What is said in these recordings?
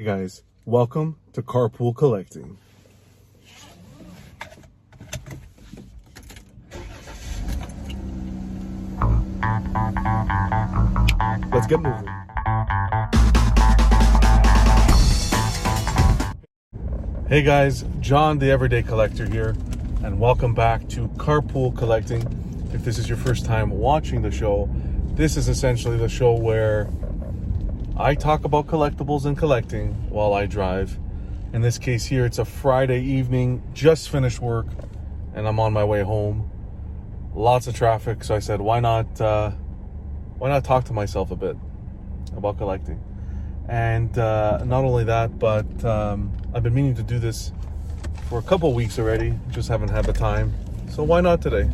Hey guys, welcome to Carpool Collecting. Let's get moving. Hey guys, John the Everyday Collector here, and welcome back to Carpool Collecting. If this is your first time watching the show, this is essentially the show where I talk about collectibles and collecting while I drive. In this case here, it's a Friday evening, just finished work, and I'm on my way home. Lots of traffic, so I said, why not, uh, why not talk to myself a bit about collecting? And uh, not only that, but um, I've been meaning to do this for a couple weeks already, just haven't had the time. So why not today?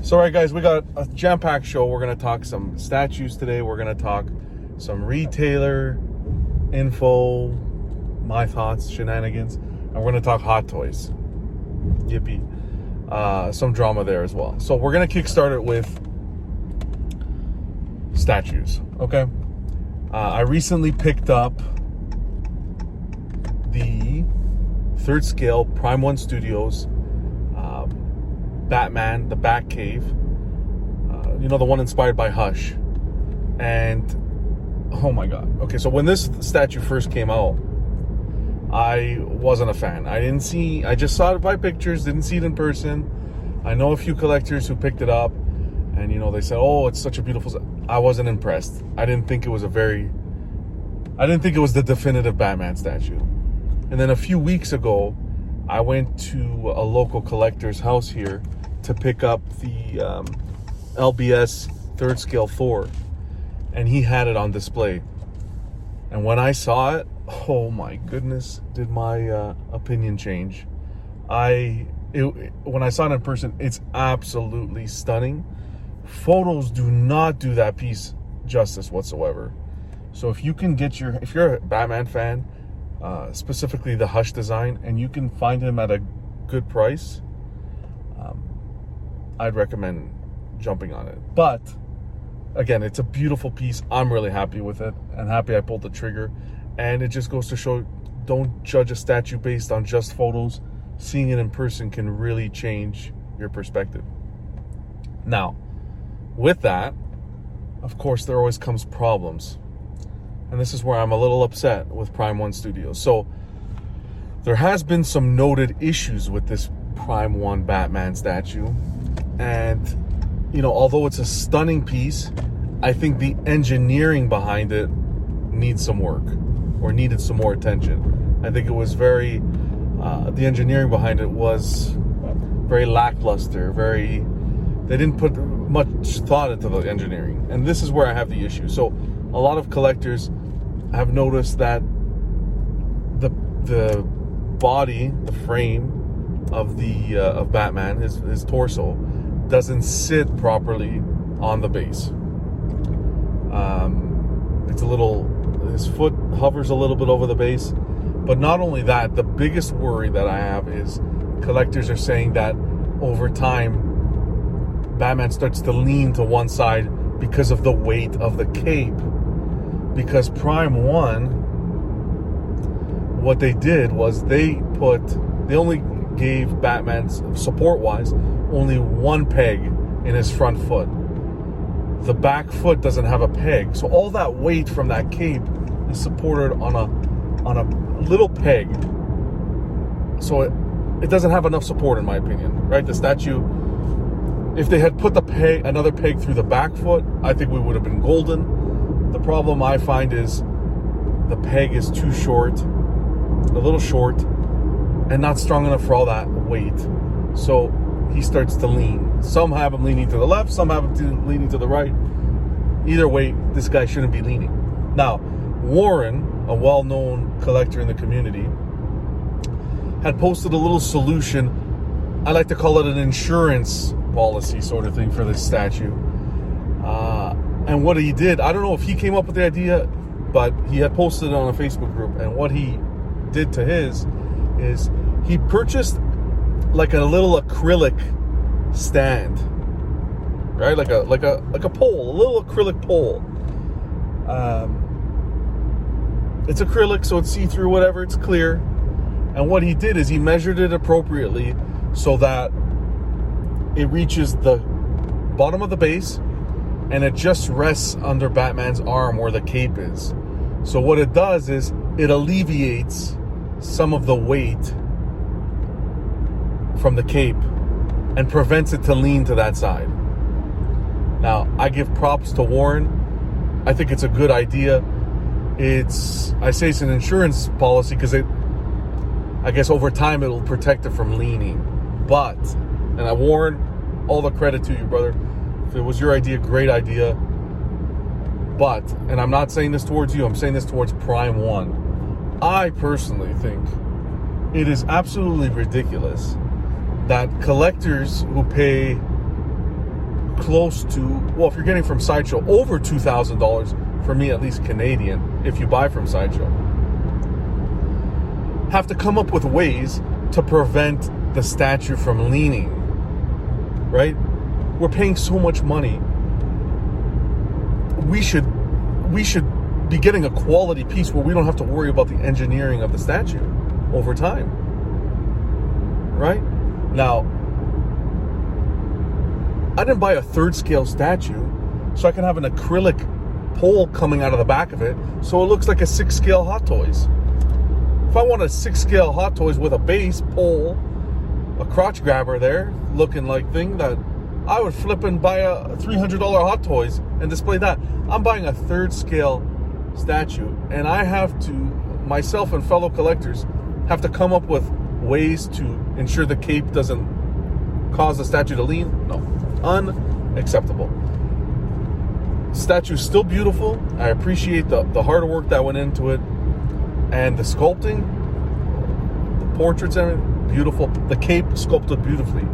So, all right, guys, we got a jam-packed show. We're gonna talk some statues today. We're gonna talk some retailer info, my thoughts, shenanigans, and we're gonna talk hot toys. Yippee! Uh, some drama there as well. So we're gonna kickstart it with statues. Okay. Uh, I recently picked up the third scale Prime One Studios um, Batman, the Batcave. Uh, you know the one inspired by Hush, and oh my god. Okay, so when this statue first came out, I wasn't a fan. I didn't see. I just saw it by pictures. Didn't see it in person. I know a few collectors who picked it up, and you know they said, "Oh, it's such a beautiful." I wasn't impressed. I didn't think it was a very. I didn't think it was the definitive Batman statue. And then a few weeks ago, I went to a local collector's house here to pick up the um, LBS third scale Thor, and he had it on display. And when I saw it, oh my goodness, did my uh, opinion change? I it, when I saw it in person, it's absolutely stunning. Photos do not do that piece justice whatsoever. So if you can get your if you're a Batman fan, uh, specifically the Hush design, and you can find him at a good price, um, I'd recommend jumping on it. But again, it's a beautiful piece. I'm really happy with it and happy I pulled the trigger. And it just goes to show don't judge a statue based on just photos. Seeing it in person can really change your perspective. Now, with that, of course, there always comes problems. And this is where I'm a little upset with Prime One Studios. So, there has been some noted issues with this Prime One Batman statue. And, you know, although it's a stunning piece, I think the engineering behind it needs some work or needed some more attention. I think it was very, uh, the engineering behind it was very lackluster, very, they didn't put much thought into the engineering. And this is where I have the issue. So a lot of collectors have noticed that the, the body, the frame of the, uh, of Batman, his, his torso, doesn't sit properly on the base. Um, it's a little his foot hovers a little bit over the base. But not only that, the biggest worry that I have is collectors are saying that over time, Batman starts to lean to one side because of the weight of the cape. Because Prime 1, what they did was they put, they only gave Batman's support wise only one peg in his front foot. The back foot doesn't have a peg. So all that weight from that cape is supported on a on a little peg. So it, it doesn't have enough support in my opinion, right? The statue if they had put the peg another peg through the back foot, I think we would have been golden. The problem I find is the peg is too short, a little short, and not strong enough for all that weight. So he starts to lean. Some have him leaning to the left, some have him leaning to the right. Either way, this guy shouldn't be leaning. Now, Warren, a well known collector in the community, had posted a little solution. I like to call it an insurance policy sort of thing for this statue. Uh, and what he did, I don't know if he came up with the idea, but he had posted it on a Facebook group. And what he did to his is he purchased like a little acrylic stand, right? Like a like a like a pole, a little acrylic pole. Um, it's acrylic, so it's see through, whatever, it's clear. And what he did is he measured it appropriately so that it reaches the bottom of the base and it just rests under Batman's arm where the cape is. So what it does is it alleviates some of the weight from the cape and prevents it to lean to that side. Now, I give props to Warren. I think it's a good idea. It's I say it's an insurance policy because it I guess over time it'll protect it from leaning. But and I warn all the credit to you, brother. If it was your idea, great idea. But, and I'm not saying this towards you, I'm saying this towards Prime One. I personally think it is absolutely ridiculous that collectors who pay close to, well, if you're getting from Sideshow, over $2,000, for me at least Canadian, if you buy from Sideshow, have to come up with ways to prevent the statue from leaning. Right? We're paying so much money. We should we should be getting a quality piece where we don't have to worry about the engineering of the statue over time. Right? Now, I didn't buy a third scale statue so I can have an acrylic pole coming out of the back of it so it looks like a six scale Hot Toys. If I want a six scale Hot Toys with a base pole, a crotch grabber there, looking like thing that I would flip and buy a $300 Hot Toys and display that. I'm buying a third scale statue and I have to, myself and fellow collectors, have to come up with ways to ensure the cape doesn't cause the statue to lean. No, unacceptable. Statue's still beautiful. I appreciate the, the hard work that went into it. And the sculpting, the portraits and it, beautiful. The cape sculpted beautifully.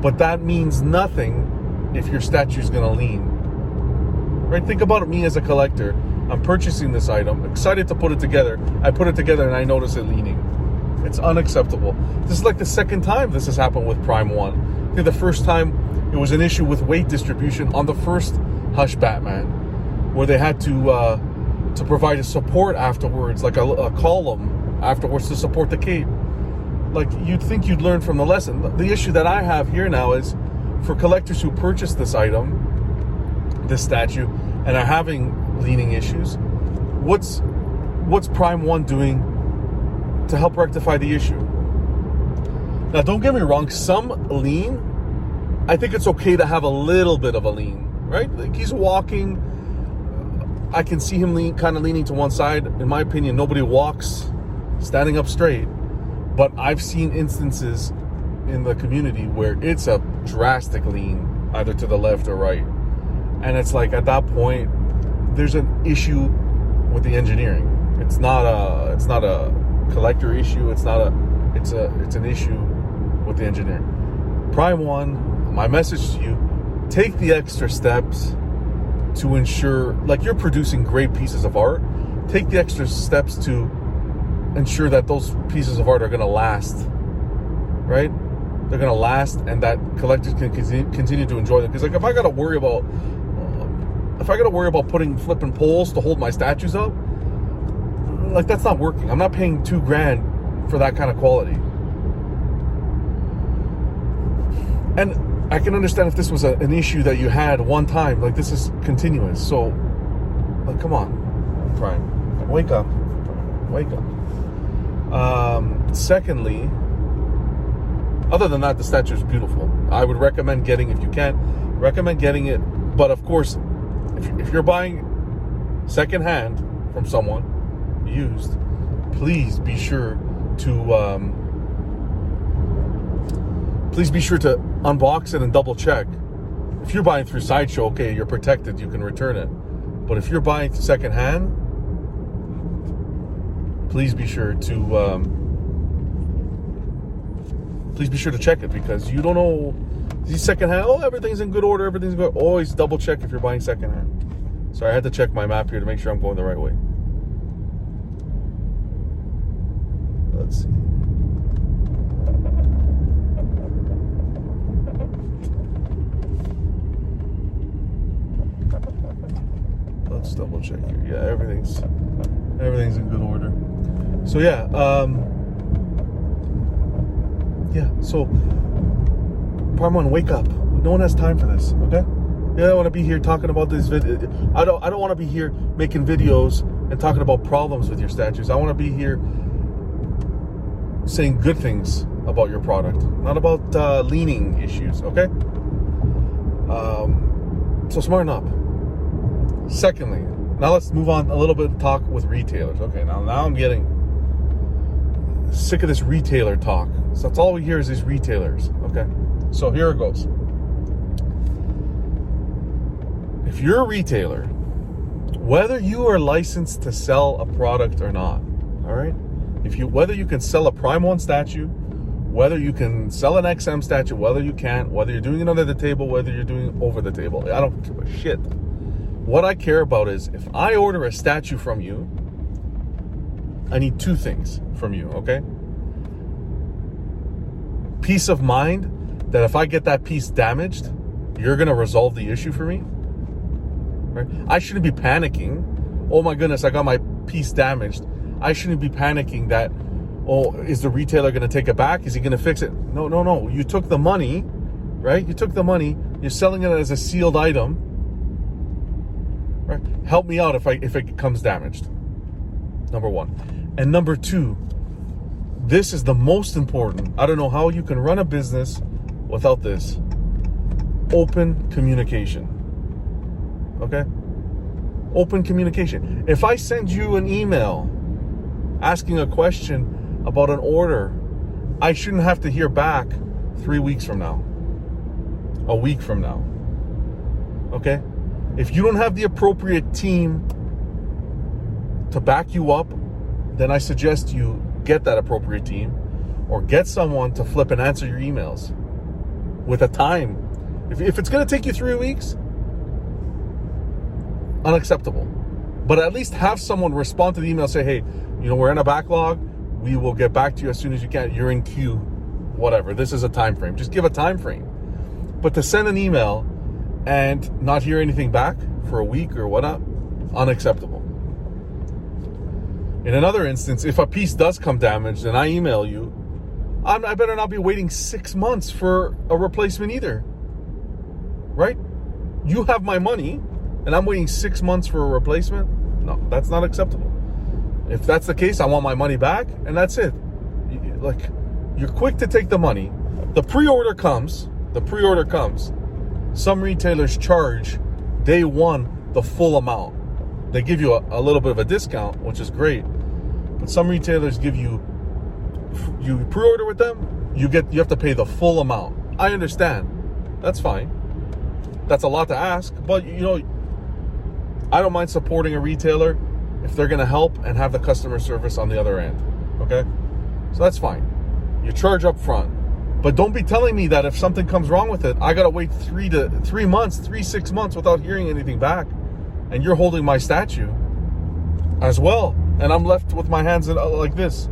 But that means nothing if your statue's gonna lean. Right? Think about me as a collector. I'm purchasing this item, excited to put it together. I put it together and I notice it leaning. It's unacceptable. This is like the second time this has happened with Prime 1 I think the first time it was an issue with weight distribution on the first Hush Batman, where they had to uh, to provide a support afterwards, like a, a column afterwards to support the cape. Like you'd think you'd learn from the lesson. The issue that I have here now is for collectors who purchase this item, this statue, and are having leaning issues. What's what's Prime One doing to help rectify the issue? Now, don't get me wrong, some lean, I think it's okay to have a little bit of a lean, right? Like he's walking, I can see him lean, kind of leaning to one side. In my opinion, nobody walks standing up straight, but I've seen instances in the community where it's a drastic lean, either to the left or right. And it's like at that point, there's an issue with the engineering. It's not a it's not a collector issue. It's not a it's a it's an issue with the engineering. Prime one, my message to you: take the extra steps to ensure, like you're producing great pieces of art. Take the extra steps to ensure that those pieces of art are going to last, right? They're going to last, and that collectors can continue to enjoy them. Because like if I got to worry about, if I got to worry about putting flipping poles to hold my statues up, like that's not working. I'm not paying two grand for that kind of quality. And I can understand if this was a, an issue that you had one time, like this is continuous. So, like, come on, I'm Prime, wake up, wake up. Um, secondly, other than that, the statue is beautiful. I would recommend getting, if you can, recommend getting it. But of course, if, if you're buying secondhand from someone, used, please be sure to um, please be sure to unbox it and double check. If you're buying through Sideshow, okay, you're protected, you can return it. But if you're buying secondhand, please be sure to um, please be sure to check it because you don't know these secondhand. Oh, everything's in good order, everything's good. Always double check if you're buying secondhand. Sorry, I had to check my map here to make sure I'm going the right way. Let's see. double check here. Yeah, everything's everything's in good order. So yeah, um, yeah. So Prime One, wake up. No one has time for this. Okay. Yeah, I want to be here talking about this video. I don't. I don't want to be here making videos and talking about problems with your statues. I want to be here saying good things about your product, not about uh, leaning issues. Okay. Um, so smarten up. Secondly, now let's move on a little bit talk with retailers. Okay, now now I'm getting sick of this retailer talk. So that's all we hear is these retailers. Okay, so here it goes. If you're a retailer, whether you are licensed to sell a product or not, all right, if you whether you can sell a Prime One statue, whether you can sell an XM statue, whether you can't, whether you're doing it under the table, whether you're doing it over the table, I don't give a shit. What I care about is if I order a statue from you, I need two things from you, okay? Peace of mind that if I get that piece damaged, you're gonna resolve the issue for me. Right? I shouldn't be panicking. Oh my goodness, I got my piece damaged. I shouldn't be panicking that, oh, is the retailer gonna take it back? Is he gonna fix it? No, no, no. You took the money, right? You took the money, you're selling it as a sealed item. Right? Help me out if I if it comes damaged. Number one. And number two, this is the most important. I don't know how you can run a business without this. Open communication. Okay? Open communication. If I send you an email asking a question about an order, I shouldn't have to hear back three weeks from now, a week from now. Okay? If you don't have the appropriate team to back you up, then I suggest you get that appropriate team or get someone to flip and answer your emails with a time. If, if it's going to take you three weeks, unacceptable. But at least have someone respond to the email, say, hey, you know, we're in a backlog. We will get back to you as soon as you can. You're in queue, whatever. This is a time frame. Just give a time frame. But to send an email and not hear anything back for a week or whatnot, unacceptable. In another instance, if a piece does come damaged and I email you, I'm, I better not be waiting six months for a replacement either. Right? You have my money and I'm waiting six months for a replacement. No, that's not acceptable. If that's the case, I want my money back and that's it. Like, you're quick to take the money. The pre order comes, the pre order comes. Some retailers charge day one the full amount. They give you a, a little bit of a discount, which is great. But some retailers give you you pre-order with them, you get you have to pay the full amount. I understand. That's fine. That's a lot to ask, but you know I don't mind supporting a retailer if they're going to help and have the customer service on the other end. Okay? So that's fine. You charge up front. But don't be telling me that if something comes wrong with it, I got to wait 3 to 3 months, 3 6 months without hearing anything back and you're holding my statue as well and I'm left with my hands uh, like this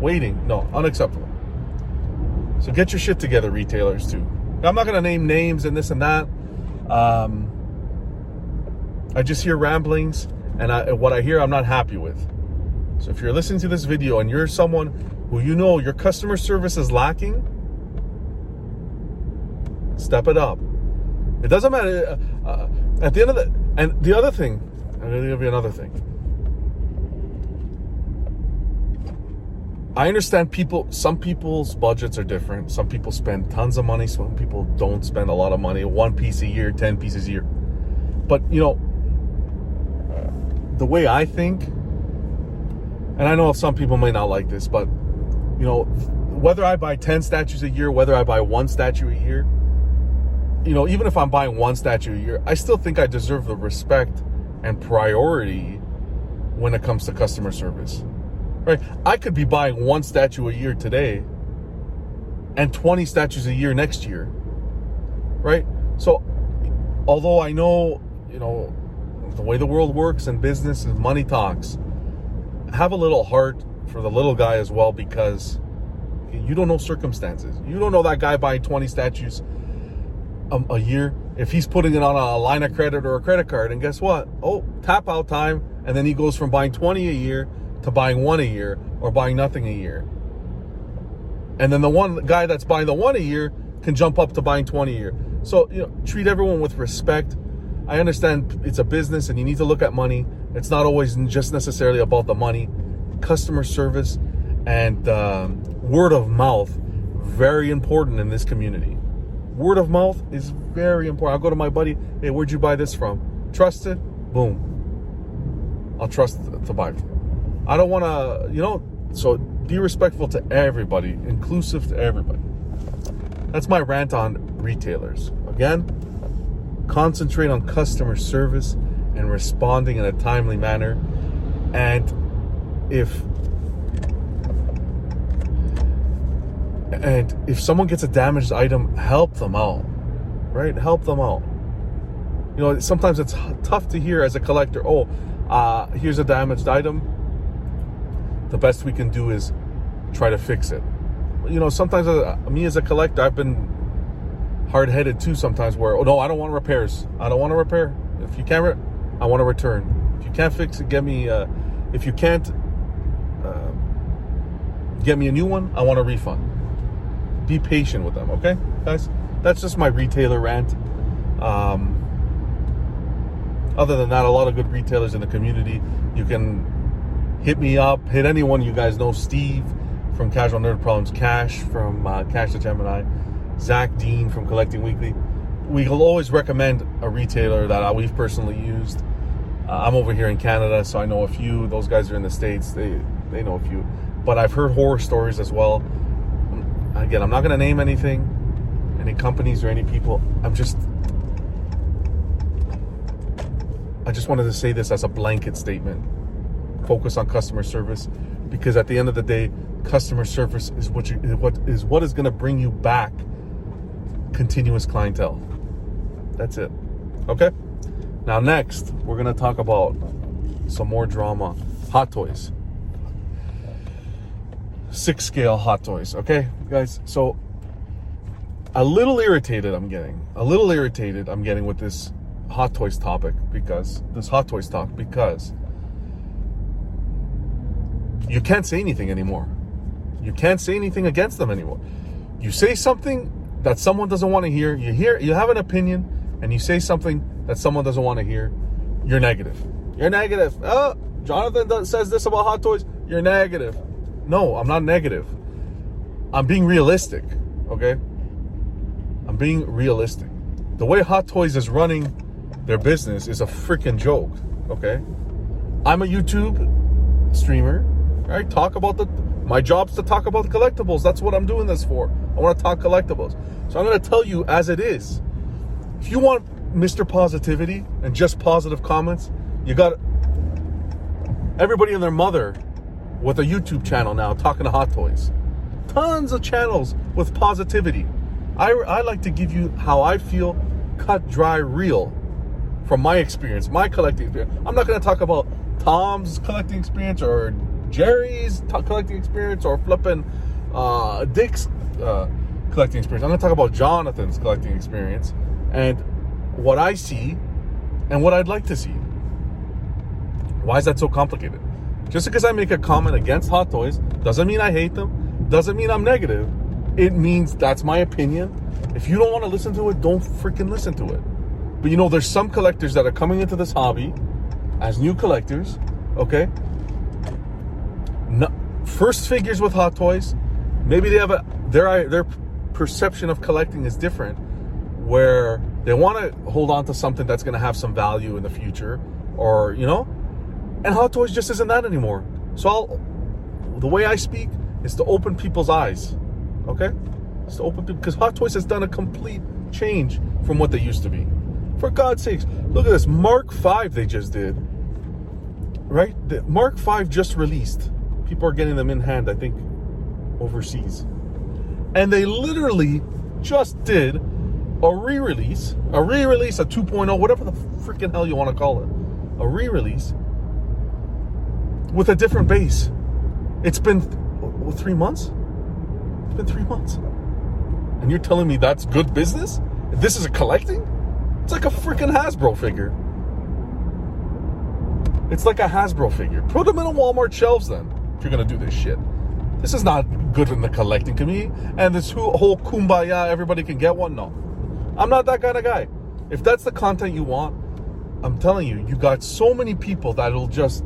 waiting. No, unacceptable. So get your shit together, retailers, too. I'm not going to name names and this and that. Um, I just hear ramblings, and I, what I hear, I'm not happy with. So if you're listening to this video and you're someone who you know your customer service is lacking, step it up. It doesn't matter. Uh, uh, at the end of the, and the other thing, I'm to give you another thing. I understand people, some people's budgets are different. Some people spend tons of money, some people don't spend a lot of money, one piece a year, 10 pieces a year. But, you know, the way I think, and I know some people may not like this, but, you know, whether I buy 10 statues a year, whether I buy one statue a year, you know, even if I'm buying one statue a year, I still think I deserve the respect and priority when it comes to customer service right? I could be buying one statue a year today and 20 statues a year next year, right? So, although I know, you know, the way the world works and business and money talks, have a little heart for the little guy as well because you don't know circumstances. You don't know that guy buying 20 statues a, a year if he's putting it on a line of credit or a credit card. And guess what? Oh, tap out time. And then he goes from buying 20 a year to buying one a year or buying nothing a year. And then the one guy that's buying the one a year can jump up to buying 20 a year. So, you know, treat everyone with respect. I understand it's a business and you need to look at money. It's not always just necessarily about the money. Customer service and um, word of mouth, very important in this community. Word of mouth is very important. I'll go to my buddy, hey, where'd you buy this from? Trusted? Boom. I'll trust to buy. I don't want to, you know, so be respectful to everybody, inclusive to everybody. That's my rant on retailers. Again, concentrate on customer service and responding in a timely manner. And if and if someone gets a damaged item, help them out. Right? Help them out. You know, sometimes it's tough to hear as a collector, oh, uh, here's a damaged item. The best we can do is try to fix it you know, sometimes uh, me as a collector, I've been hard headed too. Sometimes where, oh no, I don't want repairs. I don't want to repair. If you can't, re- I want to return. If you can't fix it, get me. Uh, if you can't uh, get me a new one, I want a refund. Be patient with them, okay, guys. That's just my retailer rant. Um, other than that, a lot of good retailers in the community. You can hit me up, hit anyone you guys know, Steve from Casual Nerd Problems, Cash from uh, Cash to Gemini, Zach Dean from Collecting Weekly. We will always recommend a retailer that we've personally used. Uh, I'm over here in Canada, so I know a few. Those guys are in the States, they, they know a few. But I've heard horror stories as well. Again, I'm not going to name anything, any companies or any people. I'm just. I just wanted to say this as a blanket statement. Focus on customer service because at the end of the day, customer service is what you what is what is going to bring you back continuous clientele. That's it. Okay? Now next, we're going to talk about some more drama. Hot toys. Six scale hot toys, okay? Guys, so a little irritated I'm getting. A little irritated I'm getting with this hot toys topic because this hot toys talk because you can't say anything anymore. You can't say anything against them anymore. You say something that someone doesn't want to hear, you hear you have an opinion and you say something that someone doesn't want to hear, you're negative. You're negative. Oh, Jonathan does, says this about hot toys, you're negative. No, I'm not negative. I'm being realistic, okay? I'm being realistic. The way Hot Toys is running their business is a freaking joke, okay? I'm a YouTube streamer, right? Talk about the my job's to talk about collectibles. That's what I'm doing this for. I want to talk collectibles. So I'm going to tell you as it is. If you want Mr. Positivity and just positive comments, you got everybody and their mother with a YouTube channel now talking to Hot Toys. Tons of channels with positivity. I, I like to give you how I feel, cut, dry, real from my experience, my collecting experience. I'm not going to talk about Tom's collecting experience or Jerry's collecting experience or flipping uh, Dick's uh, collecting experience. I'm going to talk about Jonathan's collecting experience and what I see and what I'd like to see. Why is that so complicated? Just because I make a comment against Hot Toys doesn't mean I hate them, doesn't mean I'm negative. It means that's my opinion. If you don't want to listen to it, don't freaking listen to it. But you know, there's some collectors that are coming into this hobby as new collectors, okay? First figures with Hot Toys, maybe they have a their their perception of collecting is different, where they want to hold on to something that's going to have some value in the future, or you know, and Hot Toys just isn't that anymore. So I'll, the way I speak is to open people's eyes, okay? It's to open people because Hot Toys has done a complete change from what they used to be. For God's sakes, look at this Mark V they just did. Right? The Mark V just released people are getting them in hand, I think, overseas. And they literally just did a re release, a re release, a 2.0, whatever the freaking hell you want to call it, a re release with a different base. It's been what, three months? It's been three months. And you're telling me that's good business? This is a collecting? It's like a freaking Hasbro figure. It's like a Hasbro figure. Put them in a Walmart shelves then, if you're gonna do this shit. This is not good in the collecting community. And this whole kumbaya, everybody can get one. No, I'm not that kind of guy. If that's the content you want, I'm telling you, you got so many people that'll just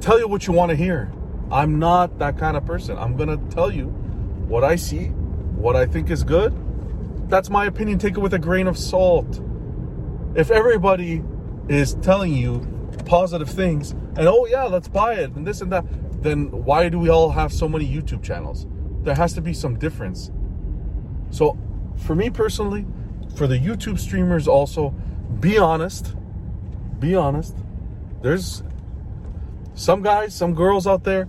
tell you what you want to hear. I'm not that kind of person. I'm gonna tell you what I see, what I think is good. That's my opinion. Take it with a grain of salt. If everybody is telling you positive things and oh yeah, let's buy it and this and that, then why do we all have so many YouTube channels? There has to be some difference. So, for me personally, for the YouTube streamers also, be honest. Be honest. There's some guys, some girls out there,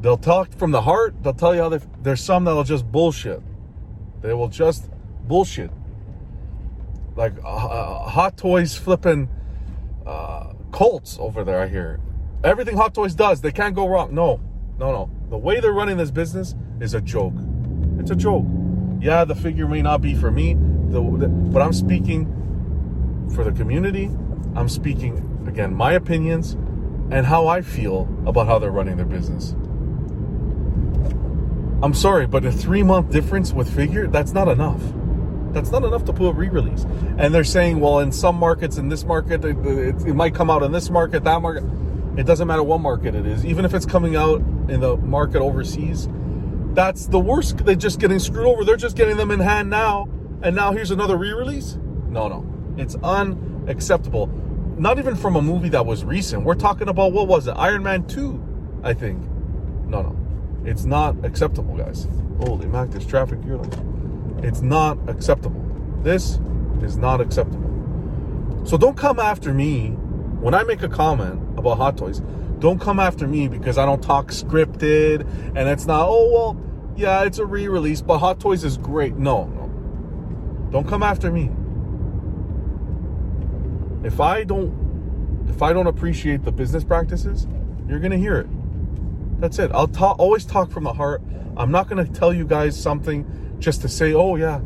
they'll talk from the heart. They'll tell you how they, there's some that'll just bullshit. They will just bullshit. Like uh, uh Hot Toys flipping uh, Colts over there, I hear everything Hot Toys does, they can't go wrong. No, no, no. The way they're running this business is a joke. It's a joke. Yeah, the figure may not be for me, but I'm speaking for the community. I'm speaking, again, my opinions and how I feel about how they're running their business. I'm sorry, but a three month difference with figure, that's not enough. That's not enough to put a re release. And they're saying, well, in some markets, in this market, it, it, it might come out in this market, that market. It doesn't matter what market it is, even if it's coming out in the market overseas. That's the worst. They're just getting screwed over. They're just getting them in hand now, and now here's another re-release. No, no, it's unacceptable. Not even from a movie that was recent. We're talking about what was it? Iron Man two, I think. No, no, it's not acceptable, guys. Holy mac, this traffic here. It's not acceptable. This is not acceptable. So don't come after me when I make a comment about Hot Toys, don't come after me because I don't talk scripted and it's not, oh, well, yeah, it's a re release, but Hot Toys is great. No, no. Don't come after me. If I don't if I don't appreciate the business practices, you're going to hear it. That's it. I'll talk always talk from the heart. I'm not going to tell you guys something just to say, "Oh yeah."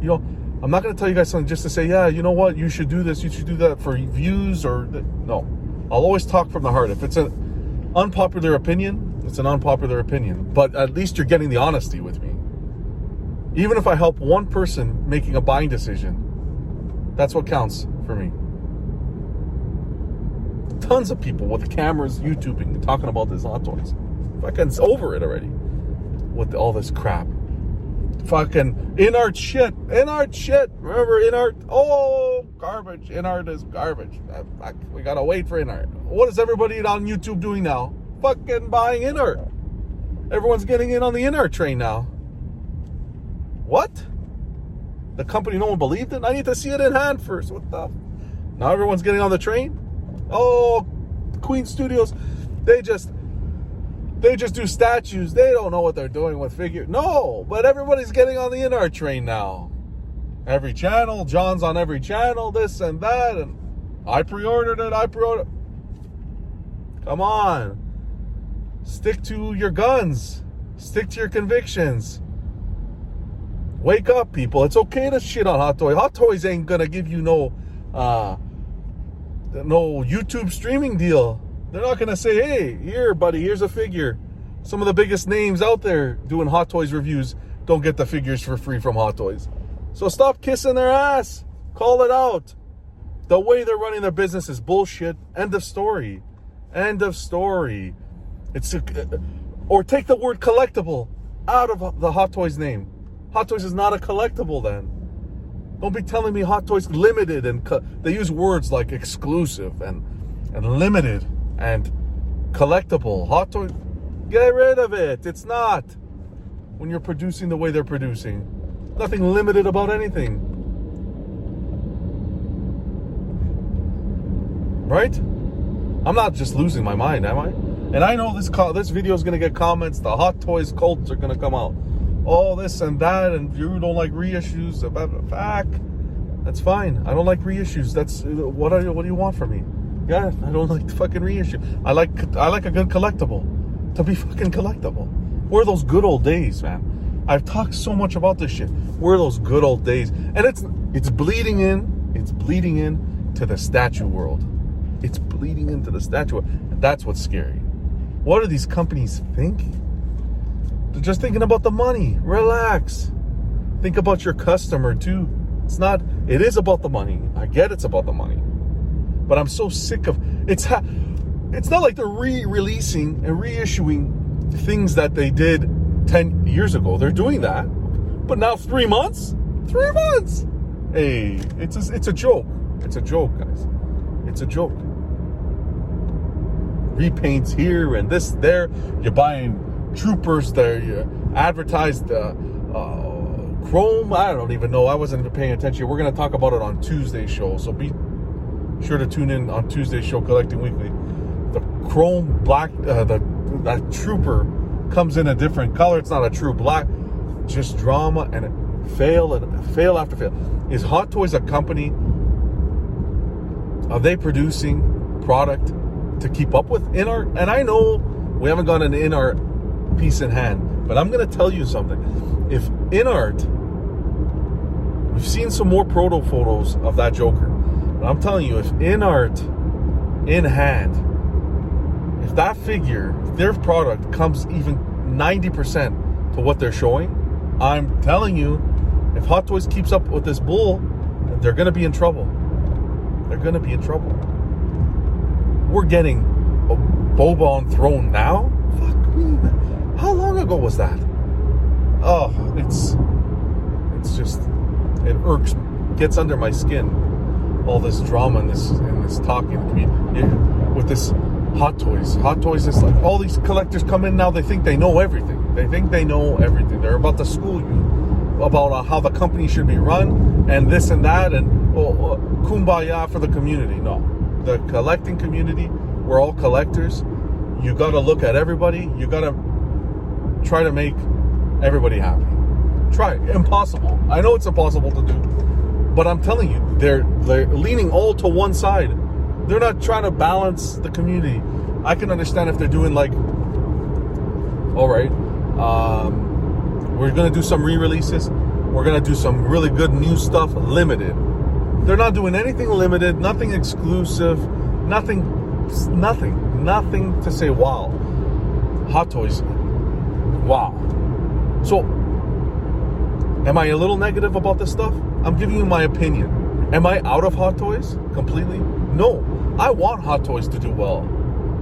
You know, I'm not going to tell you guys something just to say, yeah, you know what, you should do this, you should do that for views or no. I'll always talk from the heart. If it's an unpopular opinion, it's an unpopular opinion. But at least you're getting the honesty with me. Even if I help one person making a buying decision, that's what counts for me. Tons of people with cameras YouTubing talking about this hot toys. Fucking over it already with all this crap fucking inart shit. Inart shit. Remember inart? Oh, garbage. Inart is garbage. Uh, fuck, We gotta wait for inart. What is everybody on YouTube doing now? Fucking buying inart. Everyone's getting in on the inart train now. What? The company no one believed in? I need to see it in hand first. What the? Now everyone's getting on the train? Oh, Queen Studios, they just they just do statues. They don't know what they're doing with figure. No, but everybody's getting on the Inart train now. Every channel, John's on every channel, this and that, and I pre-ordered it. I pre-ordered. Come on, stick to your guns. Stick to your convictions. Wake up, people. It's okay to shit on Hot Toys. Hot Toys ain't gonna give you no, uh, no YouTube streaming deal. They're not going to say, hey, here, buddy, here's a figure. Some of the biggest names out there doing Hot Toys reviews don't get the figures for free from Hot Toys. So stop kissing their ass. Call it out. The way they're running their business is bullshit. End of story. End of story. It's a, or take the word collectible out of the Hot Toys name. Hot Toys is not a collectible then. Don't be telling me Hot Toys limited and co- they use words like exclusive and and limited and collectible. Hot toy, get rid of it. It's not. When you're producing the way they're producing, nothing limited about anything. Right? I'm not just losing my mind, am I? And I know this co- this video is gonna get comments. The Hot Toys cults are gonna come out. All this and that, and you don't like reissues. About fact, that's fine. I don't like reissues. That's what. Are, what do you want from me? Yeah, I don't like the fucking reissue. I like I like a good collectible. To be fucking collectible. Where those good old days, man? I've talked so much about this shit. Where those good old days? And it's it's bleeding in. It's bleeding in to the statue world. it's bleeding into the statue. And that's what's scary. What are these companies thinking? They're just thinking about the money. Relax. Think about your customer too. It's not, it is about the money. I get it's about the money. But I'm so sick of it's ha- it's not like they're re-releasing and reissuing things that they did 10 years ago. They're doing that. But now 3 months? 3 months. Hey, it's a, it's a joke. It's a joke, guys. It's a joke. Repaints here and this there. You're buying troopers there. You advertised uh, uh, Chrome. I don't even know. I wasn't even paying attention. We're going to talk about it on Tuesday's show. So be sure to tune in on Tuesday's show, Collecting Weekly. The Chrome black, uh, the that trooper comes in a different color. It's not a true black. Just drama and fail and fail after fail. Is Hot Toys a company? Are they producing product to keep up with InArt? And I know we haven't got an InArt piece in hand, but I'm going to tell you something. If in InArt, we've seen some more proto photos of that Joker, but I'm telling you, if InArt, in hand, if that figure, if their product comes even 90% to what they're showing, I'm telling you, if Hot Toys keeps up with this bull, they're going to be in trouble. They're going to be in trouble. We're getting a Boba on throne now? Fuck me, man. How long ago was that? Oh, it's it's just it irks gets under my skin. All this drama and this and this talking with this Hot Toys. Hot Toys is like all these collectors come in now. They think they know everything. They think they know everything. They're about to school you about uh, how the company should be run and this and that and uh, kumbaya for the community. No, the collecting community. We're all collectors. You got to look at everybody. You got to try to make everybody happy. Try. Impossible. I know it's impossible to do, but I'm telling you, they're they're leaning all to one side. They're not trying to balance the community. I can understand if they're doing like, all right, um, we're gonna do some re-releases. We're gonna do some really good new stuff, limited. They're not doing anything limited, nothing exclusive, nothing, nothing, nothing to say wow. Hot Toys, wow. So, am I a little negative about this stuff? I'm giving you my opinion. Am I out of Hot Toys completely? No. I want Hot Toys to do well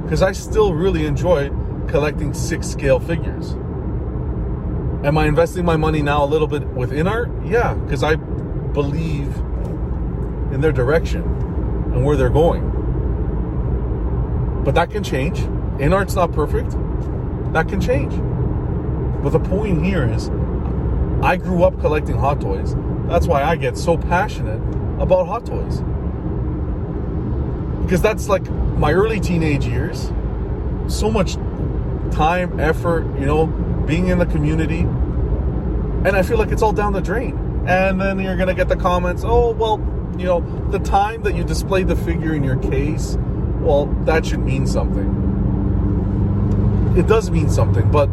because I still really enjoy collecting six scale figures. Am I investing my money now a little bit with InArt? Yeah, because I believe in their direction and where they're going. But that can change. InArt's not perfect. That can change. But the point here is, I grew up collecting Hot Toys. That's why I get so passionate about Hot Toys. Because that's like my early teenage years. So much time, effort, you know, being in the community. And I feel like it's all down the drain. And then you're going to get the comments, oh, well, you know, the time that you displayed the figure in your case, well, that should mean something. It does mean something, but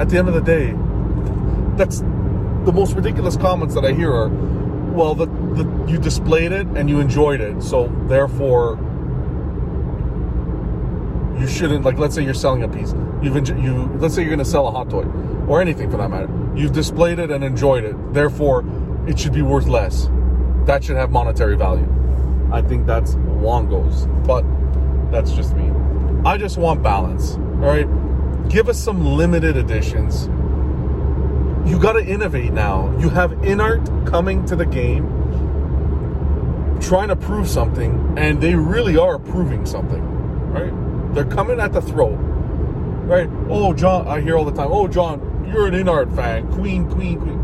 at the end of the day, that's the most ridiculous comments that I hear are, well, the, the you displayed it and you enjoyed it, so therefore you shouldn't like. Let's say you're selling a piece, you've you let's say you're going to sell a hot toy or anything for that matter. You've displayed it and enjoyed it, therefore it should be worth less. That should have monetary value. I think that's long goes, but that's just me. I just want balance. All right give us some limited editions. You got to innovate now. You have InArt coming to the game, trying to prove something, and they really are proving something, right? They're coming at the throat, right? Oh, John, I hear all the time, oh, John, you're an InArt fan, Queen, Queen, Queen.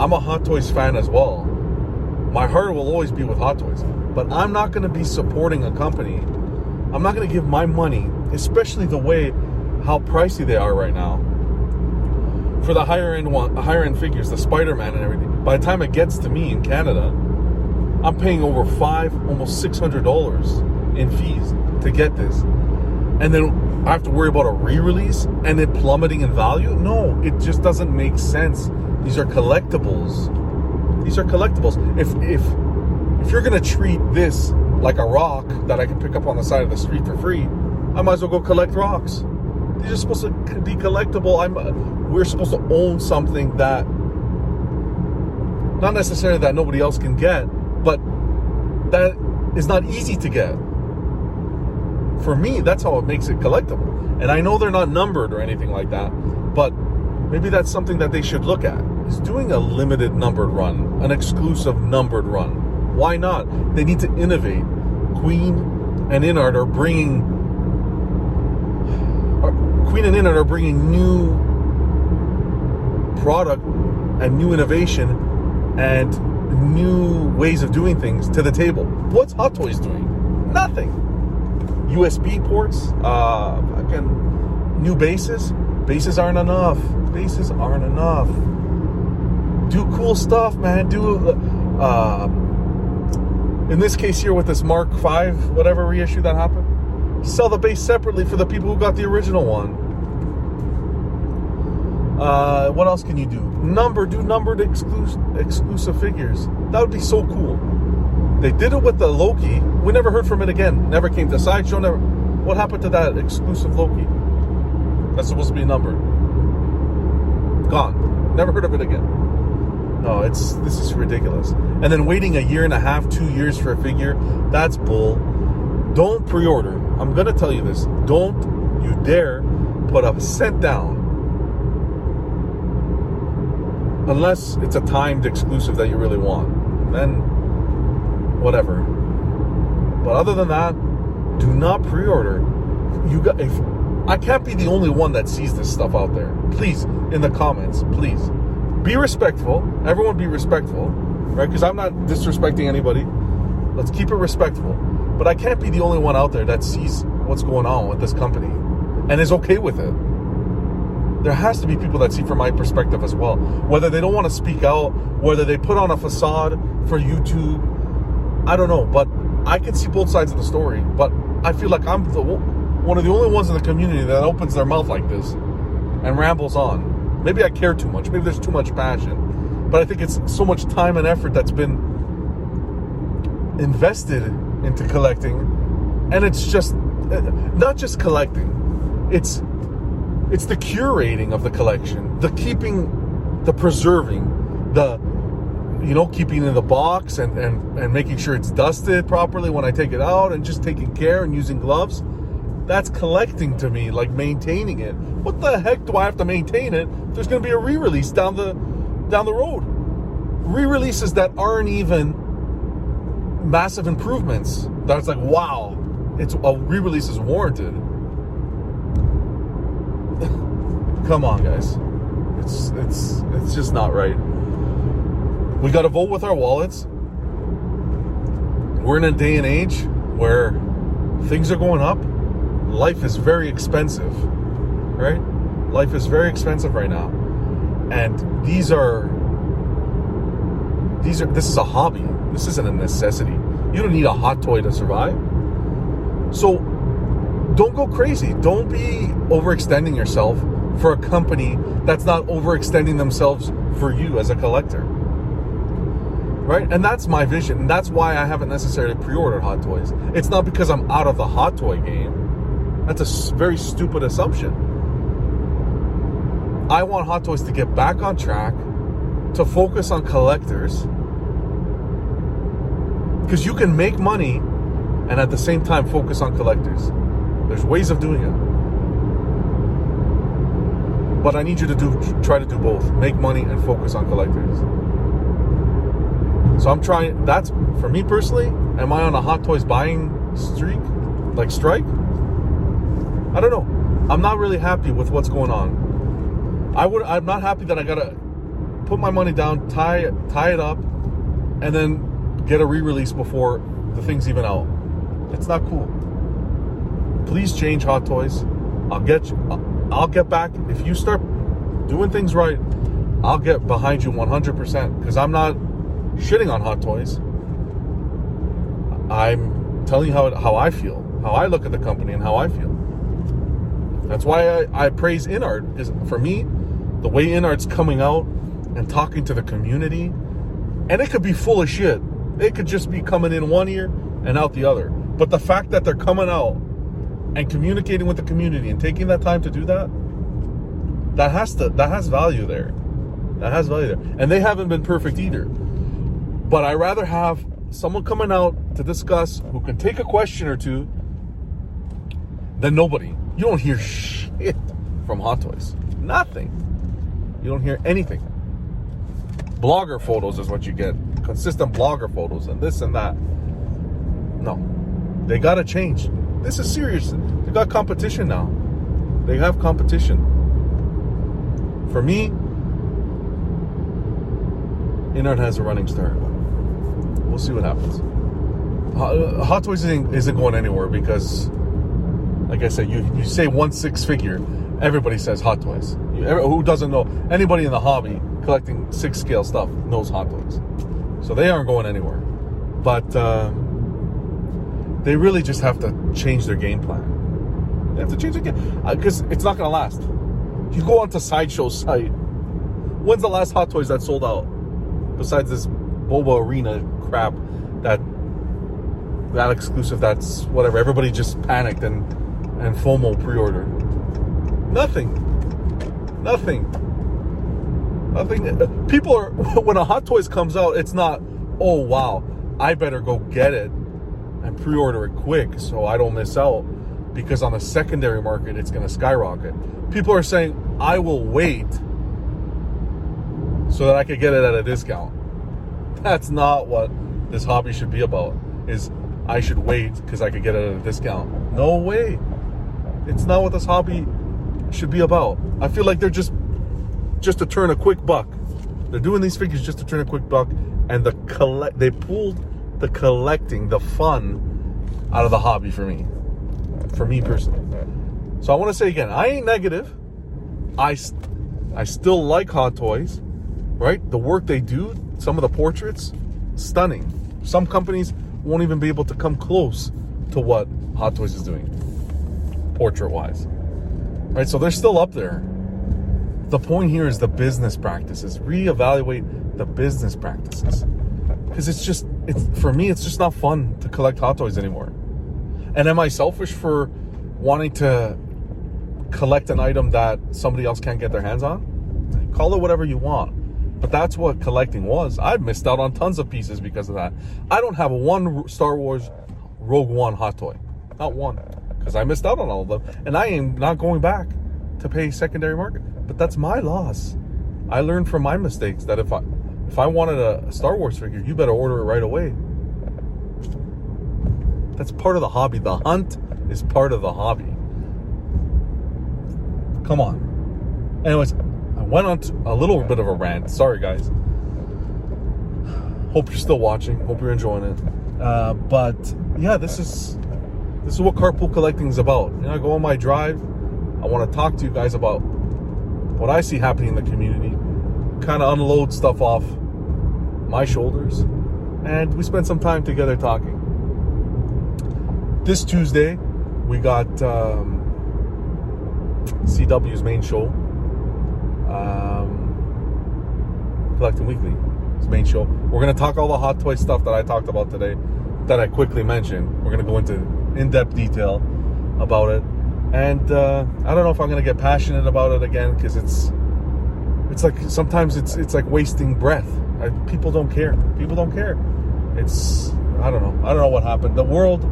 I'm a Hot Toys fan as well. My heart will always be with Hot Toys, but I'm not going to be supporting a company. I'm not going to give my money, especially the way how pricey they are right now for the higher end one, higher end figures, the Spider-Man and everything. By the time it gets to me in Canada, I'm paying over five, almost six hundred dollars in fees to get this, and then I have to worry about a re-release and it plummeting in value. No, it just doesn't make sense. These are collectibles. These are collectibles. If if if you're gonna treat this like a rock that I can pick up on the side of the street for free, I might as well go collect rocks. These are supposed to be collectible. I'm we're supposed to own something that not necessarily that nobody else can get, but that is not easy to get. For me, that's how it makes it collectible. And I know they're not numbered or anything like that, but maybe that's something that they should look at. Is doing a limited numbered run, an exclusive numbered run. Why not? They need to innovate. Queen and InArt are bringing Queen and InArt are bringing new product and new innovation and new ways of doing things to the table. What's Hot Toys doing? Nothing. USB ports, uh, fucking new bases. Bases aren't enough. Bases aren't enough. Do cool stuff, man. Do, uh, in this case here with this Mark V, whatever reissue that happened, sell the base separately for the people who got the original one. Uh, what else can you do? Number, do numbered exclusive, exclusive figures. That would be so cool. They did it with the Loki. We never heard from it again. Never came to sideshow. Never. What happened to that exclusive Loki? That's supposed to be numbered. Gone. Never heard of it again. No, it's this is ridiculous. And then waiting a year and a half, two years for a figure, that's bull. Don't pre-order. I'm gonna tell you this. Don't you dare put a cent down unless it's a timed exclusive that you really want. Then whatever. But other than that, do not pre-order. You got if I can't be the only one that sees this stuff out there. Please, in the comments, please be respectful. Everyone be respectful, right? Because I'm not disrespecting anybody. Let's keep it respectful. But I can't be the only one out there that sees what's going on with this company and is okay with it there has to be people that see from my perspective as well. Whether they don't want to speak out, whether they put on a facade for YouTube, I don't know. But I can see both sides of the story. But I feel like I'm the, one of the only ones in the community that opens their mouth like this and rambles on. Maybe I care too much. Maybe there's too much passion. But I think it's so much time and effort that's been invested into collecting. And it's just eh, not just collecting, it's it's the curating of the collection, the keeping, the preserving, the you know, keeping in the box and, and, and making sure it's dusted properly when I take it out and just taking care and using gloves. That's collecting to me, like maintaining it. What the heck do I have to maintain it? There's gonna be a re-release down the down the road. Re-releases that aren't even massive improvements. that That's like, wow, it's a re-release is warranted. Come on, guys. It's it's it's just not right. We got to vote with our wallets. We're in a day and age where things are going up. Life is very expensive, right? Life is very expensive right now. And these are these are this is a hobby. This isn't a necessity. You don't need a hot toy to survive. So don't go crazy. Don't be overextending yourself for a company that's not overextending themselves for you as a collector. Right? And that's my vision. And that's why I haven't necessarily pre ordered Hot Toys. It's not because I'm out of the Hot Toy game. That's a very stupid assumption. I want Hot Toys to get back on track, to focus on collectors. Because you can make money and at the same time focus on collectors. There's ways of doing it. But I need you to do try to do both. Make money and focus on collectors. So I'm trying that's for me personally, am I on a hot toys buying streak? Like strike? I don't know. I'm not really happy with what's going on. I would I'm not happy that I gotta put my money down, tie tie it up, and then get a re-release before the thing's even out. It's not cool. Please change Hot Toys. I'll get you. I'll get back if you start doing things right. I'll get behind you 100% because I'm not shitting on hot toys. I'm telling you how how I feel, how I look at the company, and how I feel. That's why I, I praise InArt. Is for me, the way InArt's coming out and talking to the community, and it could be full of shit. It could just be coming in one year and out the other. But the fact that they're coming out and communicating with the community and taking that time to do that, that has to that has value there. That has value there. And they haven't been perfect either. But I rather have someone coming out to discuss who can take a question or two than nobody. You don't hear shit from Hot Toys. Nothing. You don't hear anything. Blogger photos is what you get. Consistent blogger photos and this and that. No. They gotta change. This is serious. They got competition now. They have competition. For me, InArt has a running start. We'll see what happens. Hot uh, Toys isn't, isn't going anywhere because, like I said, you, you say one six figure, everybody says Hot Toys. Who doesn't know? Anybody in the hobby collecting six scale stuff knows Hot Toys. So they aren't going anywhere. But uh, they really just have to change their game plan. They have to change their game because uh, it's not going to last. You go onto Sideshow's site. When's the last Hot Toys that sold out? besides this Boba Arena crap that that exclusive that's whatever everybody just panicked and and FOMO pre-order. Nothing. Nothing. Nothing. Uh, people are when a Hot Toys comes out, it's not, oh wow, I better go get it and pre-order it quick so I don't miss out because on the secondary market it's going to skyrocket. People are saying, I will wait so that I could get it at a discount. That's not what this hobby should be about. Is I should wait because I could get it at a discount. No way. It's not what this hobby should be about. I feel like they're just just to turn a quick buck. They're doing these figures just to turn a quick buck, and the collect they pulled the collecting, the fun out of the hobby for me. For me personally. So I want to say again, I ain't negative. I I still like Hot Toys right? The work they do, some of the portraits, stunning. Some companies won't even be able to come close to what Hot Toys is doing, portrait wise. Right? So they're still up there. The point here is the business practices. Reevaluate the business practices. Because it's just, it's for me, it's just not fun to collect Hot Toys anymore. And am I selfish for wanting to collect an item that somebody else can't get their hands on? Call it whatever you want. But that's what collecting was. I've missed out on tons of pieces because of that. I don't have one Star Wars Rogue One hot toy. Not one. Because I missed out on all of them. And I am not going back to pay secondary market. But that's my loss. I learned from my mistakes that if I if I wanted a Star Wars figure, you better order it right away. That's part of the hobby. The hunt is part of the hobby. Come on. Anyways, I went on a little bit of a rant. Sorry, guys. Hope you're still watching. Hope you're enjoying it. Uh, but yeah, this is this is what carpool collecting is about. You know, I go on my drive. I want to talk to you guys about what I see happening in the community. Kind of unload stuff off my shoulders, and we spend some time together talking. This Tuesday, we got um, CW's main show um, Collecting Weekly, main show. We're to talk all the Hot Toy stuff that I talked about today, that I quickly mentioned. We're to go into in depth detail about it. And uh, I don't know if I'm to get passionate about it again because it's it's like sometimes it's it's like wasting breath. I, people don't care. People don't care. It's I don't know. I don't know what happened. The world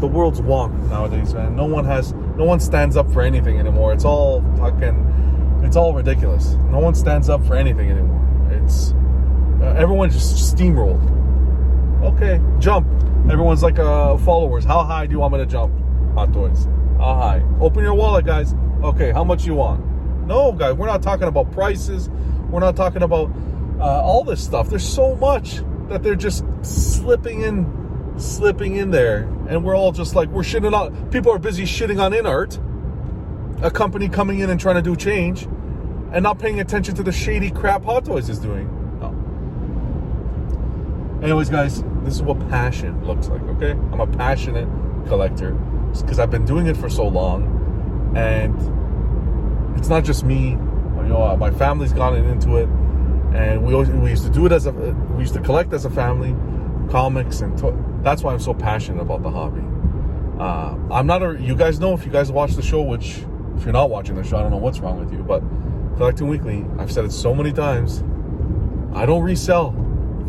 the world's wonk nowadays, man. No one has no one stands up for anything anymore. It's all fucking it's all ridiculous. No one stands up for anything anymore. It's uh, everyone just steamrolled. Okay, jump. Everyone's like uh, followers. How high do you want me to jump? Hot toys. How high? Open your wallet, guys. Okay, how much you want? No, guys, we're not talking about prices. We're not talking about uh, all this stuff. There's so much that they're just slipping in, slipping in there, and we're all just like we're shitting on. People are busy shitting on InArt a company coming in and trying to do change and not paying attention to the shady crap Hot Toys is doing. No. Anyways, guys, this is what passion looks like, okay? I'm a passionate collector because I've been doing it for so long and it's not just me. You know, uh, my family's gone into it and we always, we used to do it as a we used to collect as a family comics and to- That's why I'm so passionate about the hobby. Uh, I'm not a. You guys know if you guys watch the show, which if you're not watching the show, I don't know what's wrong with you. But collecting weekly, I've said it so many times. I don't resell.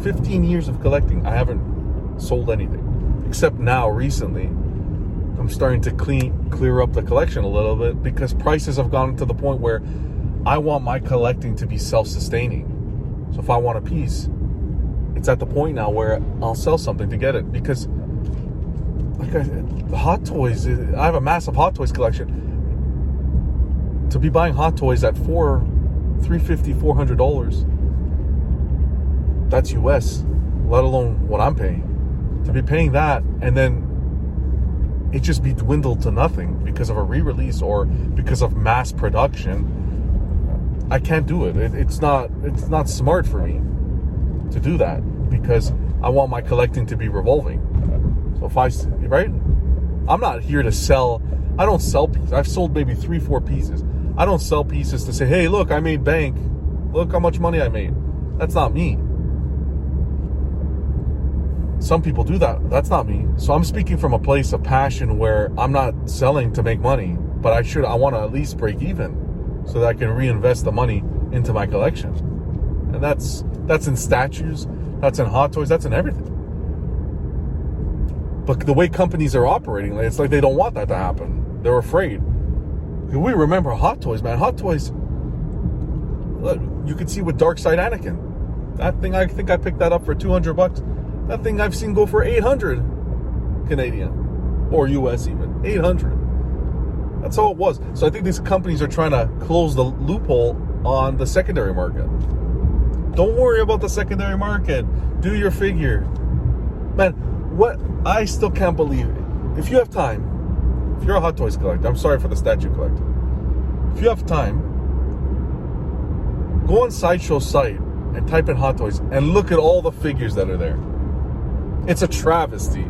15 years of collecting, I haven't sold anything except now recently. I'm starting to clean clear up the collection a little bit because prices have gone to the point where I want my collecting to be self-sustaining. So if I want a piece, it's at the point now where I'll sell something to get it because like I, the hot toys I have a massive hot toys collection to be buying hot toys at four 350 400 dollars that's us let alone what i'm paying to be paying that and then it just be dwindled to nothing because of a re-release or because of mass production i can't do it. it it's not it's not smart for me to do that because I want my collecting to be revolving. So if I right, I'm not here to sell. I don't sell pieces. I've sold maybe three, four pieces. I don't sell pieces to say, "Hey, look, I made bank. Look how much money I made." That's not me. Some people do that. That's not me. So I'm speaking from a place of passion where I'm not selling to make money, but I should I want to at least break even so that I can reinvest the money into my collection. And that's that's in statues, that's in hot toys, that's in everything. But the way companies are operating, it's like they don't want that to happen. They're afraid. We remember Hot Toys, man. Hot Toys. Look, you can see with Dark Side Anakin. That thing, I think I picked that up for 200 bucks. That thing I've seen go for 800 Canadian or US even. 800. That's all it was. So I think these companies are trying to close the loophole on the secondary market. Don't worry about the secondary market. Do your figure. Man, what I still can't believe. If you have time, if you're a Hot Toys collector, I'm sorry for the statue collector. If you have time, go on Sideshow site and type in Hot Toys and look at all the figures that are there. It's a travesty.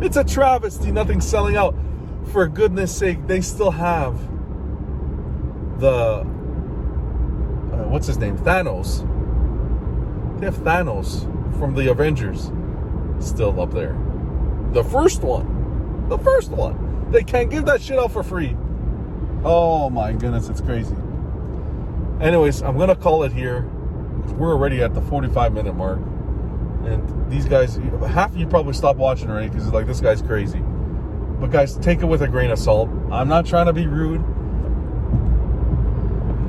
It's a travesty. Nothing's selling out. For goodness sake, they still have the uh, what's his name? Thanos they have Thanos from the Avengers still up there. The first one. The first one. They can't give that shit out for free. Oh my goodness, it's crazy. Anyways, I'm gonna call it here. We're already at the 45 minute mark. And these guys, half of you probably stop watching already because it's like this guy's crazy. But guys, take it with a grain of salt. I'm not trying to be rude.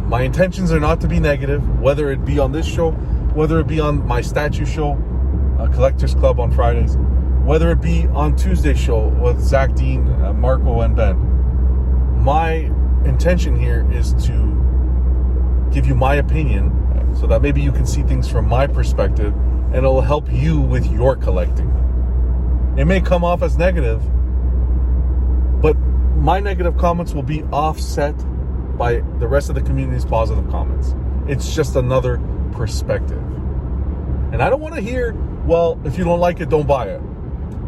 My intentions are not to be negative, whether it be on this show whether it be on my statue show, uh, Collectors Club on Fridays, whether it be on Tuesday show with Zach Dean, uh, Marco, and Ben. My intention here is to give you my opinion so that maybe you can see things from my perspective and it'll help you with your collecting. It may come off as negative, but my negative comments will be offset by the rest of the community's positive comments. It's just another perspective. And I don't want to hear, well, if you don't like it, don't buy it.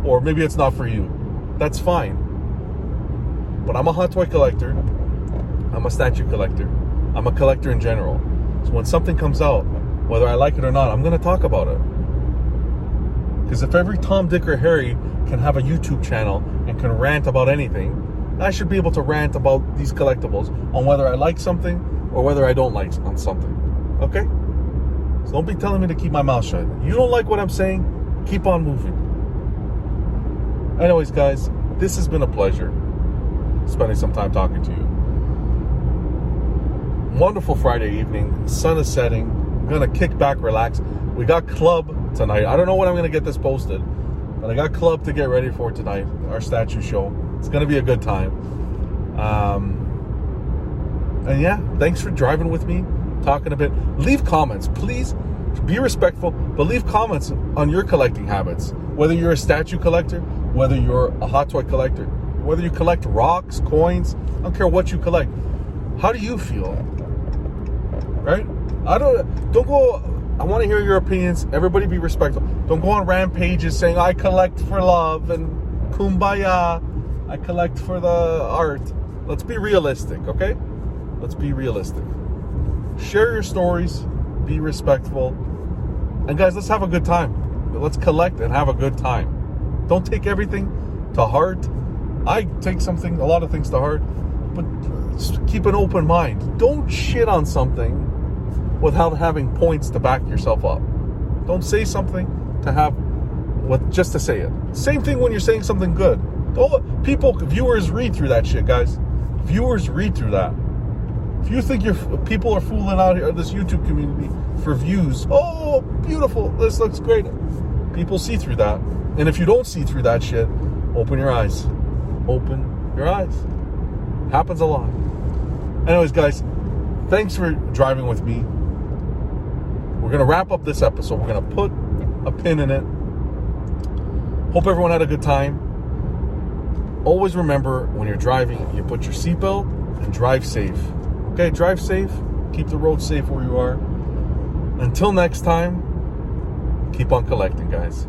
Or maybe it's not for you. That's fine. But I'm a hot toy collector. I'm a statue collector. I'm a collector in general. So when something comes out, whether I like it or not, I'm going to talk about it. Because if every Tom, Dick, or Harry can have a YouTube channel and can rant about anything, I should be able to rant about these collectibles on whether I like something or whether I don't like on something. Okay? So don't be telling me to keep my mouth shut. You don't like what I'm saying? Keep on moving. Anyways, guys, this has been a pleasure spending some time talking to you. Wonderful Friday evening. Sun is setting. Gonna kick back, relax. We got club tonight. I don't know when I'm gonna get this posted, but I got club to get ready for tonight. Our statue show. It's gonna be a good time. Um, and yeah, thanks for driving with me talking a bit. Leave comments, please. Be respectful, but leave comments on your collecting habits. Whether you're a statue collector, whether you're a hot toy collector, whether you collect rocks, coins, I don't care what you collect. How do you feel? Right? I don't don't go I want to hear your opinions. Everybody be respectful. Don't go on rampages saying I collect for love and kumbaya. I collect for the art. Let's be realistic, okay? Let's be realistic share your stories, be respectful, and guys, let's have a good time. Let's collect and have a good time. Don't take everything to heart. I take something, a lot of things to heart, but keep an open mind. Don't shit on something without having points to back yourself up. Don't say something to have with just to say it. Same thing when you're saying something good. Don't, people, viewers read through that shit, guys. Viewers read through that. If you think your people are fooling out here, uh, this YouTube community for views, oh, beautiful, this looks great. People see through that. And if you don't see through that shit, open your eyes. Open your eyes. Happens a lot. Anyways, guys, thanks for driving with me. We're going to wrap up this episode. We're going to put a pin in it. Hope everyone had a good time. Always remember when you're driving, you put your seatbelt and drive safe. Okay, drive safe. Keep the road safe where you are. Until next time, keep on collecting, guys.